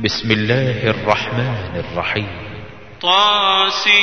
بسم الله الرحمن الرحيم. طاسيم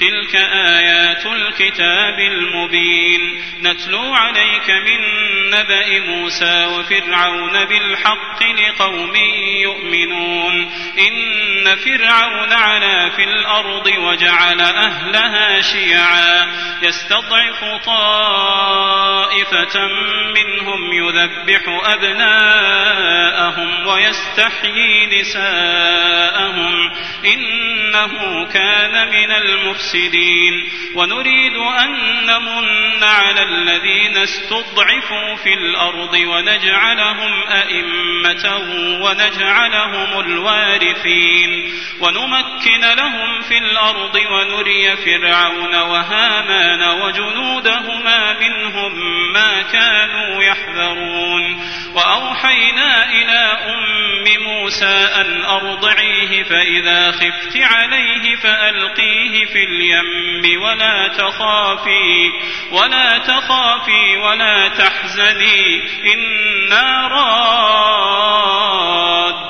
تلك آيات الكتاب المبين. نتلو عليك من نبأ موسى وفرعون بالحق لقوم يؤمنون. إن فرعون علا في الأرض وجعل أهلها شيعا. يستضعف طائفة منهم يذبح أبناءهم ويستحيي نساءهم. إنه كان من المفسدين. ونريد أن نمن على الذين استضعفوا في الأرض ونجعلهم أئمة ونجعلهم الوارثين ونمكن لهم في الأرض ونري فرعون وهامان وجنودهما منهم ما كانوا يحذرون وأوحينا إلى أم موسى أن أرضعيه فإذا خفت عليه فألقيه في اليم ولا تخافي ولا تخافي ولا تحزني إنا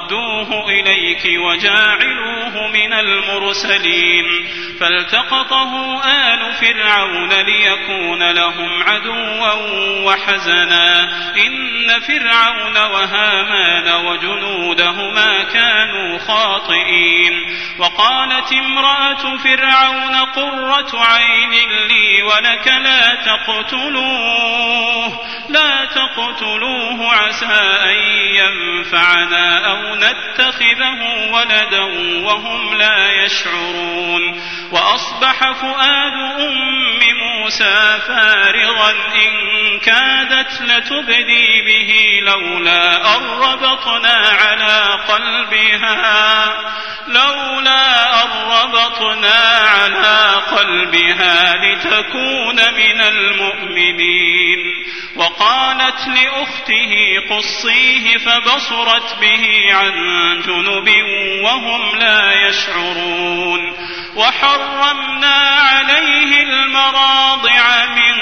رادوه إليك وجاعلوه من المرسلين فالتقطه آل فرعون ليكون لهم عدوا وحزنا إن فرعون وهامان وجنودهما كانوا خاطئين وقالت امرأة فرعون قرة عين لي ولك لا تقتلوه لا تقتلوه عسى أن ينفعنا أو نتخذه ولدا وهم لا يشعرون. وأصبح فؤاد أم موسى فارغا إن كادت لتبدي به لولا أن ربطنا على قلبها. لولا أن ربطنا على قلبها لتكون من المؤمنين. وقالت لأخته قصيه فبصرت به عن جنب وهم لا يشعرون. وحرمنا عليه المراضع من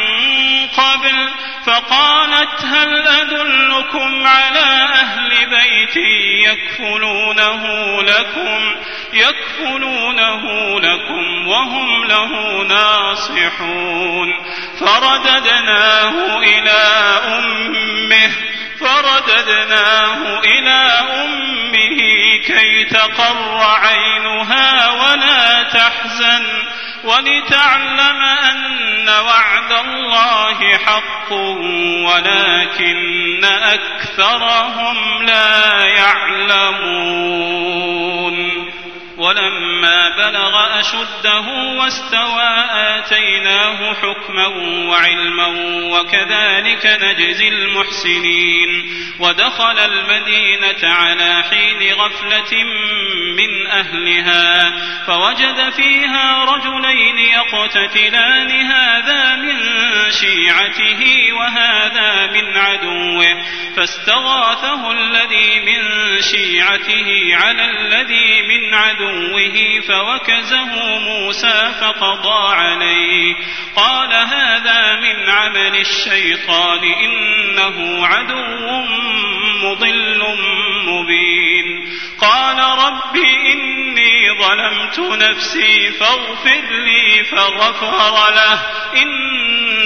قبل فقالت هل أدلكم على أهل بيت يكفلونه لكم يكفلونه لكم وهم له ناصحون. فرددناه إلى أمه فرددناه إلى أمه كي تقر عينها ولا تحزن ولتعلم أن وعد الله حق ولكن أكثرهم لا يعلمون ولما بلغ أشده واستوى آتيناه حكما وعلما وكذلك نجزي المحسنين ودخل المدينة على حين غفلة من أهلها فوجد فيها رجلين يقتتلان هذا من شيعته وهذا من عدوه فاستغاثه الذي من شيعته على الذي من عدوه فوكزه موسى فقضى عليه. قال هذا من عمل الشيطان إنه عدو مضل مبين. قال رب إني ظلمت نفسي فاغفر لي فغفر له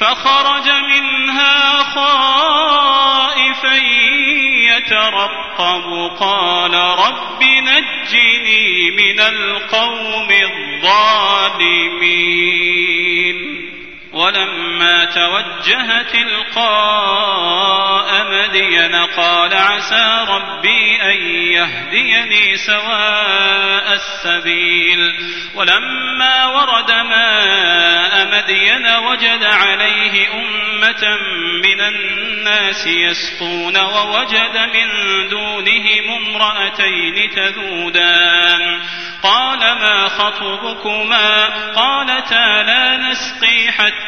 فخرج منها خائفا يترقب. قال رب نجني من القوم الظالمين. ولما توجه تلقاء مدين قال عسى ربي أن يهديني سواء السبيل. ولما ورد ماء مدين وجد عليه أمة من الناس يسقون ووجد من دونهم امرأتين تذودان. قال ما خطبكما؟ قالتا لا نسقي حتى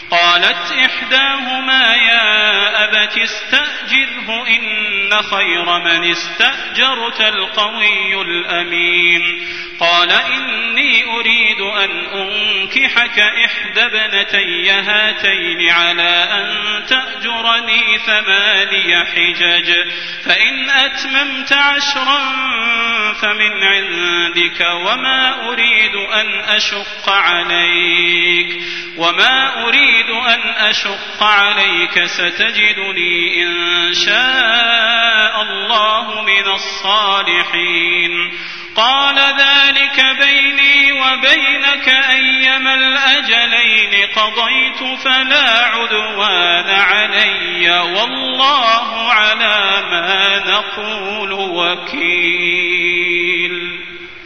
قالت إحداهما يا أبت استأجره إن خير من استأجرت القوي الأمين. قال إني أريد أن أنكحك إحدى ابنتي هاتين على أن تأجرني ثماني حجج. فإن أتممت عشرا فمن عندك وما أريد أن أشق عليك وما أريد أن أشق عليك ستجدني إن شاء الله من الصالحين قال ذلك بيني وبينك أيما الأجلين قضيت فلا عدوان علي والله على ما نقول وكيل.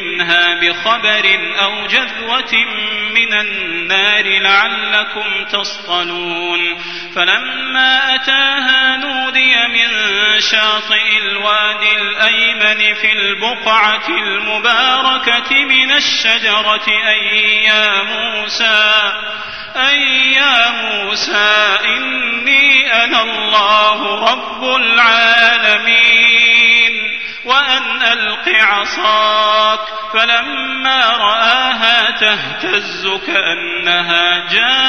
منها بخبر أو جذوة من النار لعلكم تصطلون. فلما أتاها نودي من شاطئ الوادي الأيمن في البقعة المباركة من الشجرة أي يا موسى أي يا موسى إني أنا الله رب العالمين. وأن ألق عصاك فلما رآها تهتز كأنها جان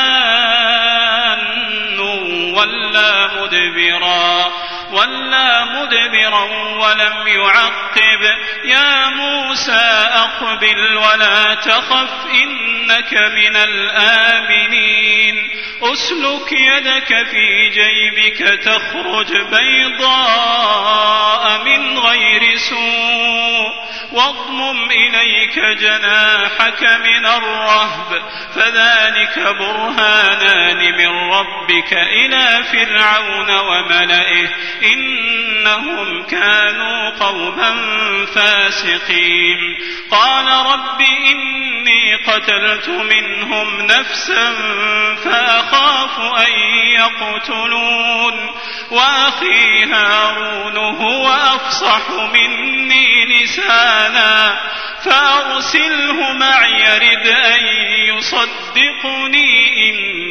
ولا مدبرا ولا مدبرا ولم يعقب. يا موسى أقبل ولا تخف إنك من الآمنين. أسلك يدك في جيبك تخرج بيضاء من غير سوء. واضمم إليك جناحك من الرهب فذلك برهانان من ربك إلى فرعون وملئه إنهم كانوا قوما فاسقين. قال رب إني قتلت منهم نفسا فأخاف أن يقتلون وأخي هارون هو أفصح مني لسانا فأرسله معي رد أن يصدقني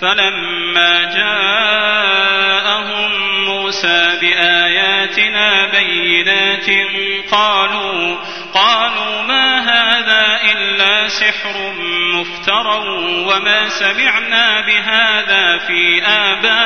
فلما جاءهم آياتنا بينات قالوا قالوا ما هذا إلا سحر مفترى وما سمعنا بهذا في آبائنا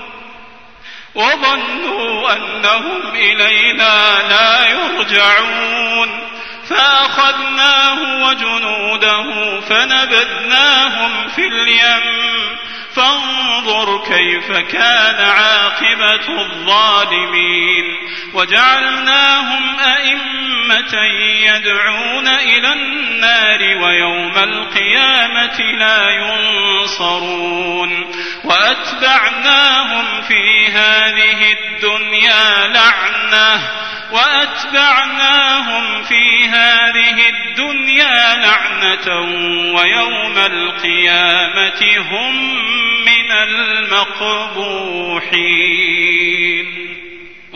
وظنوا أنهم إلينا لا يرجعون. فأخذناه وجنوده فنبذناهم في اليم. فانظر كيف كان عاقبة الظالمين. وجعلناهم أئمة يدعون إلى النار ويوم القيامة لا ينصرون. وأتبعناهم في هذه الدنيا لعنة. وأتبعناهم في هذه الدنيا لعنة ويوم القيامة هم من المقبوحين.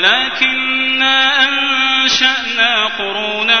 ولكنا أنشأنا قرونا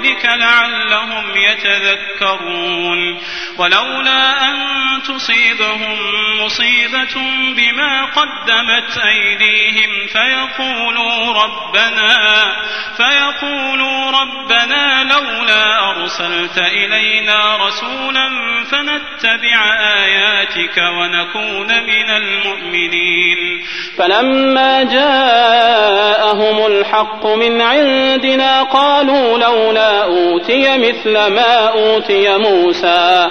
قبلك لعلهم يتذكرون. ولولا أن تصيبهم مصيبة بما قدمت أيديهم فيقولوا ربنا فيقولوا ربنا لولا أرسلت إلينا رسولا فنتبع آياتك ونكون من المؤمنين. فلما جاءهم الحق من عندنا قالوا لولا أوتي مثل ما أوتي موسى.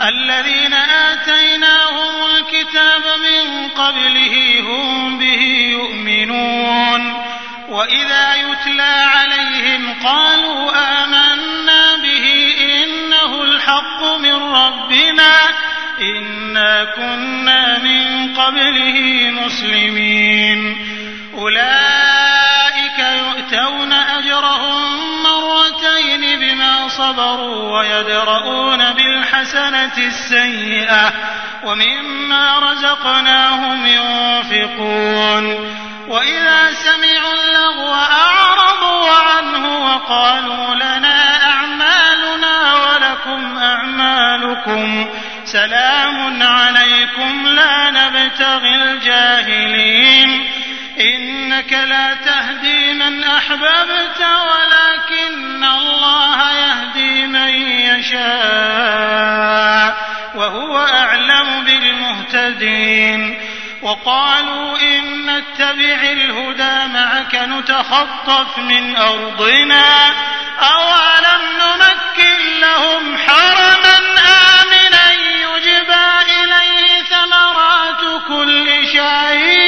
الذين آتيناهم الكتاب من قبله هم به يؤمنون. وإذا يتلى عليهم قالوا آمنا به إنه الحق من ربنا إنا كنا من قبله مسلمين. أولئك ويدرؤون بالحسنة السيئة ومما رزقناهم ينفقون وإذا سمعوا اللغو أعرضوا عنه وقالوا لنا أعمالنا ولكم أعمالكم سلام عليكم لا نبتغي الجاهلين إنك لا تهدي من أحببت ولكن الله يهدي من يشاء وهو أعلم بالمهتدين وقالوا إن نتبع الهدى معك نتخطف من أرضنا أولم نمكن لهم حرما آمنا يجبى إليه ثمرات كل شيء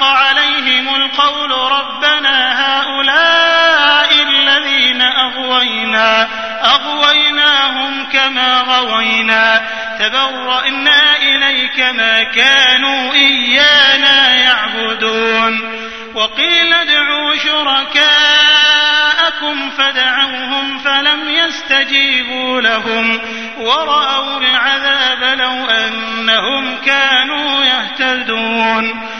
حق عليهم القول ربنا هؤلاء الذين أغوينا أغويناهم كما غوينا تبرأنا إليك ما كانوا إيانا يعبدون. وقيل ادعوا شركاءكم فدعوهم فلم يستجيبوا لهم ورأوا العذاب لو أنهم كانوا يهتدون.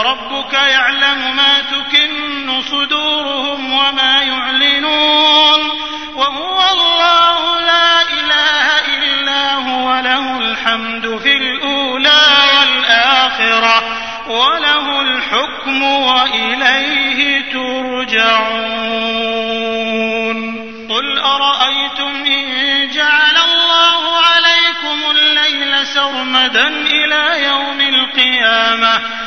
وربك يعلم ما تكن صدورهم وما يعلنون وهو الله لا إله إلا هو له الحمد في الأولى والآخرة وله الحكم وإليه ترجعون. قل أرأيتم إن جعل الله عليكم الليل سرمدا إلى يوم القيامة؟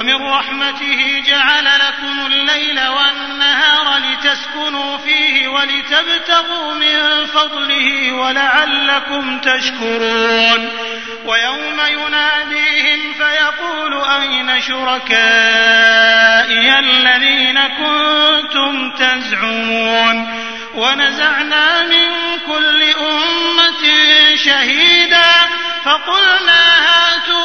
ومن رحمته جعل لكم الليل والنهار لتسكنوا فيه ولتبتغوا من فضله ولعلكم تشكرون. ويوم يناديهم فيقول أين شركائي الذين كنتم تزعمون؟ ونزعنا من كل أمة شهيدا فقلنا هاتوا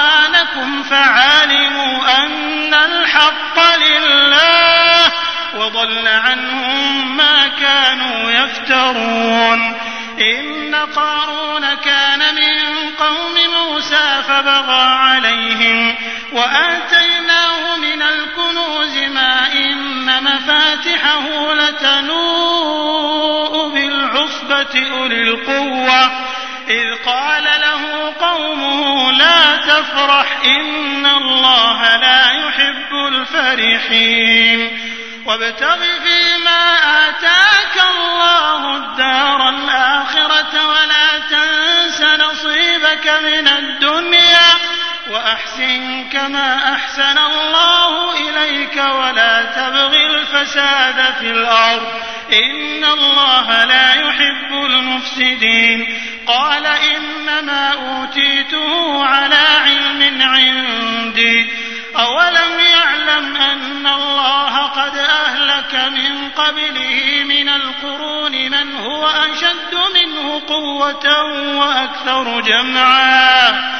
برهانكم فعلموا أن الحق لله وضل عنهم ما كانوا يفترون. إن قارون كان من قوم موسى فبغى عليهم وآتيناه من الكنوز ما إن مفاتحه لتنوء بالعصبة أولي القوة. إذ قال له قومه لا تفرح إن الله لا يحب الفرحين وابتغ فيما آتاك الله الدار الآخرة ولا تنس نصيبك من الدنيا وأحسن كما أحسن الله إليك ولا تبغ الفساد في الأرض. إن الله لا يحب المفسدين. قال إنما أوتيته على علم عندي. أولم يعلم أن الله قد أهلك من قبله من القرون من هو أشد منه قوة وأكثر جمعا.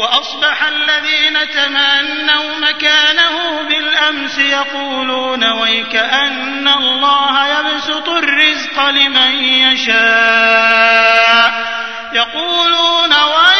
وأصبح الذين تمنوا مكانه بالأمس يقولون ويكأن الله يبسط الرزق لمن يشاء. يقولون ويكأن